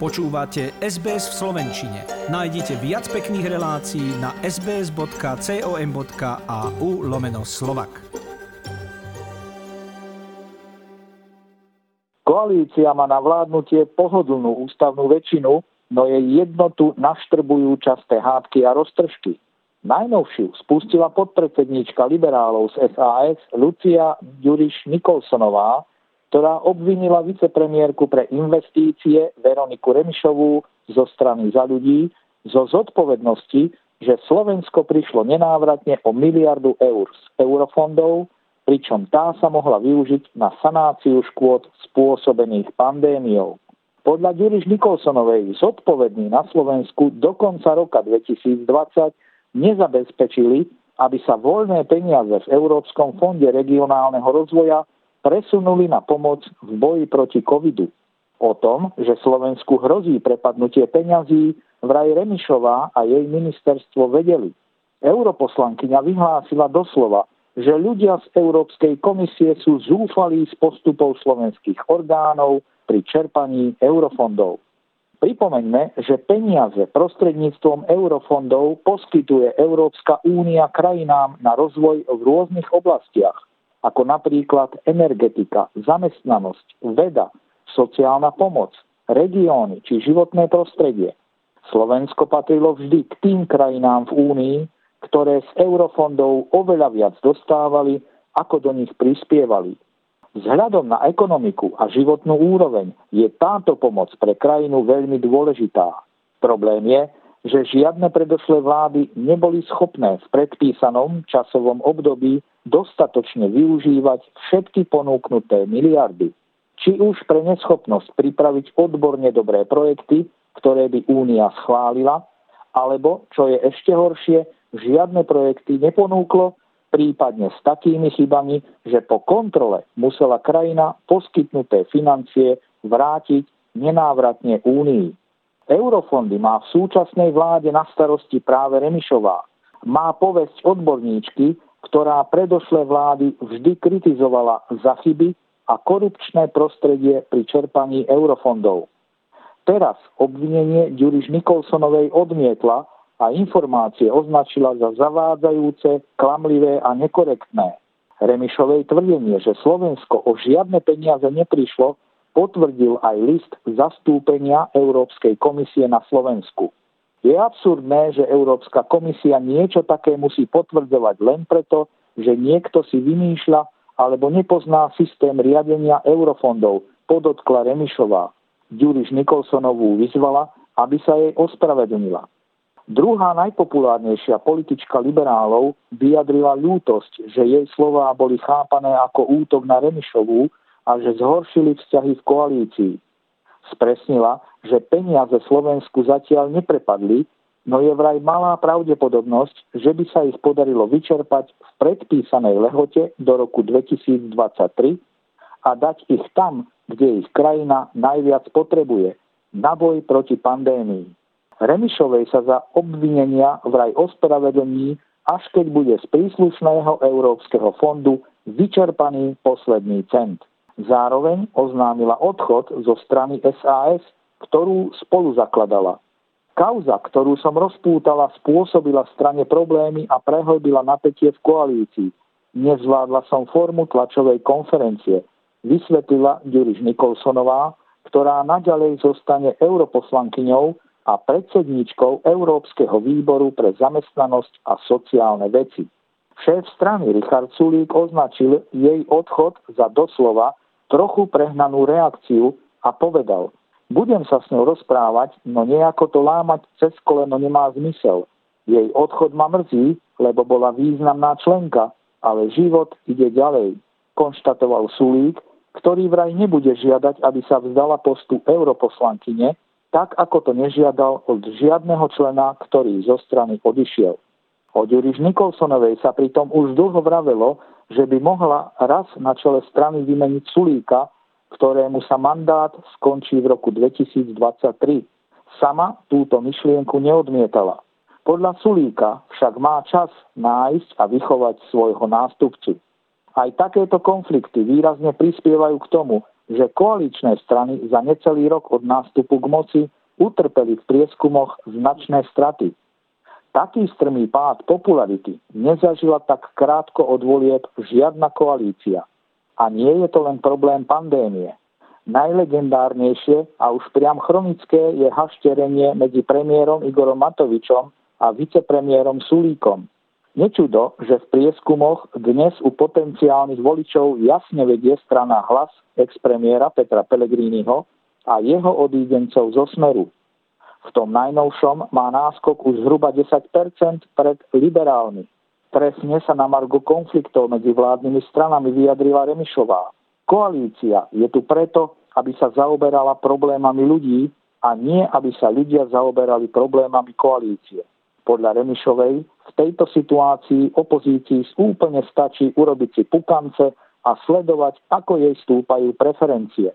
Počúvate SBS v Slovenčine. Nájdite viac pekných relácií na sbs.com.au lomeno slovak. Koalícia má na vládnutie pohodlnú ústavnú väčšinu, no jej jednotu naštrbujú časté hádky a roztržky. Najnovšiu spustila podpredsedníčka liberálov z SAS Lucia Ďuriš Nikolsonová, ktorá obvinila vicepremiérku pre investície Veroniku Remišovú zo strany za ľudí zo zodpovednosti, že Slovensko prišlo nenávratne o miliardu eur z eurofondov, pričom tá sa mohla využiť na sanáciu škôd spôsobených pandémiou. Podľa Ďuriš Nikolsonovej zodpovední na Slovensku do konca roka 2020 nezabezpečili, aby sa voľné peniaze v Európskom fonde regionálneho rozvoja presunuli na pomoc v boji proti covidu. O tom, že Slovensku hrozí prepadnutie peňazí, vraj Remišová a jej ministerstvo vedeli. Europoslankyňa vyhlásila doslova, že ľudia z Európskej komisie sú zúfalí z postupov slovenských orgánov pri čerpaní eurofondov. Pripomeňme, že peniaze prostredníctvom eurofondov poskytuje Európska únia krajinám na rozvoj v rôznych oblastiach ako napríklad energetika, zamestnanosť, veda, sociálna pomoc, regióny či životné prostredie. Slovensko patrilo vždy k tým krajinám v Únii, ktoré z eurofondov oveľa viac dostávali, ako do nich prispievali. Vzhľadom na ekonomiku a životnú úroveň je táto pomoc pre krajinu veľmi dôležitá. Problém je, že žiadne predošlé vlády neboli schopné v predpísanom časovom období dostatočne využívať všetky ponúknuté miliardy. Či už pre neschopnosť pripraviť odborne dobré projekty, ktoré by Únia schválila, alebo, čo je ešte horšie, žiadne projekty neponúklo, prípadne s takými chybami, že po kontrole musela krajina poskytnuté financie vrátiť nenávratne Únii. Eurofondy má v súčasnej vláde na starosti práve Remišová. Má povesť odborníčky, ktorá predošlé vlády vždy kritizovala za chyby a korupčné prostredie pri čerpaní eurofondov. Teraz obvinenie Ďuriš Nikolsonovej odmietla a informácie označila za zavádzajúce, klamlivé a nekorektné. Remišovej tvrdenie, že Slovensko o žiadne peniaze neprišlo, potvrdil aj list zastúpenia Európskej komisie na Slovensku. Je absurdné, že Európska komisia niečo také musí potvrdzovať len preto, že niekto si vymýšľa alebo nepozná systém riadenia eurofondov, podotkla Remišová. Ďuriš Nikolsonovú vyzvala, aby sa jej ospravedlnila. Druhá najpopulárnejšia politička liberálov vyjadrila ľútosť, že jej slová boli chápané ako útok na Remišovú a že zhoršili vzťahy v koalícii. Spresnila, že peniaze Slovensku zatiaľ neprepadli, no je vraj malá pravdepodobnosť, že by sa ich podarilo vyčerpať v predpísanej lehote do roku 2023 a dať ich tam, kde ich krajina najviac potrebuje, na boj proti pandémii. Remišovej sa za obvinenia vraj ospravedlní, až keď bude z príslušného Európskeho fondu vyčerpaný posledný cent. Zároveň oznámila odchod zo strany SAS, ktorú spolu zakladala. Kauza, ktorú som rozpútala, spôsobila strane problémy a prehlbila napätie v koalícii. Nezvládla som formu tlačovej konferencie, vysvetlila Ďuriš Nikolsonová, ktorá naďalej zostane europoslankyňou a predsedníčkou Európskeho výboru pre zamestnanosť a sociálne veci. Šéf strany Richard Sulík označil jej odchod za doslova trochu prehnanú reakciu a povedal, budem sa s ňou rozprávať, no nejako to lámať cez koleno nemá zmysel. Jej odchod ma mrzí, lebo bola významná členka, ale život ide ďalej, konštatoval Sulík, ktorý vraj nebude žiadať, aby sa vzdala postu europoslankyne, tak ako to nežiadal od žiadneho člena, ktorý zo strany odišiel. O Ďuriš Nikolsonovej sa pritom už dlho vravelo, že by mohla raz na čele strany vymeniť Sulíka, ktorému sa mandát skončí v roku 2023. Sama túto myšlienku neodmietala. Podľa Sulíka však má čas nájsť a vychovať svojho nástupcu. Aj takéto konflikty výrazne prispievajú k tomu, že koaličné strany za necelý rok od nástupu k moci utrpeli v prieskumoch značné straty. Taký strmý pád popularity nezažila tak krátko od volieb žiadna koalícia. A nie je to len problém pandémie. Najlegendárnejšie a už priam chronické je hašterenie medzi premiérom Igorom Matovičom a vicepremiérom Sulíkom. Nečudo, že v prieskumoch dnes u potenciálnych voličov jasne vedie strana hlas ex-premiéra Petra Pellegriniho a jeho odídencov zo Smeru. V tom najnovšom má náskok už zhruba 10% pred liberálmi. Presne sa na margo konfliktov medzi vládnymi stranami vyjadrila Remišová. Koalícia je tu preto, aby sa zaoberala problémami ľudí a nie aby sa ľudia zaoberali problémami koalície. Podľa Remišovej v tejto situácii opozícii úplne stačí urobiť si pukance a sledovať, ako jej stúpajú preferencie.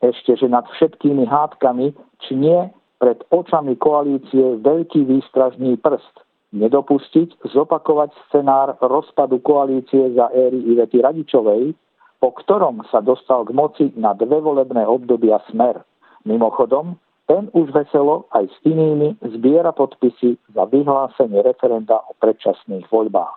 Ešte, že nad všetkými hádkami, či nie, pred očami koalície veľký výstražný prst. Nedopustiť zopakovať scenár rozpadu koalície za éry Ivety Radičovej, po ktorom sa dostal k moci na dve volebné obdobia smer. Mimochodom, ten už veselo aj s inými zbiera podpisy za vyhlásenie referenda o predčasných voľbách.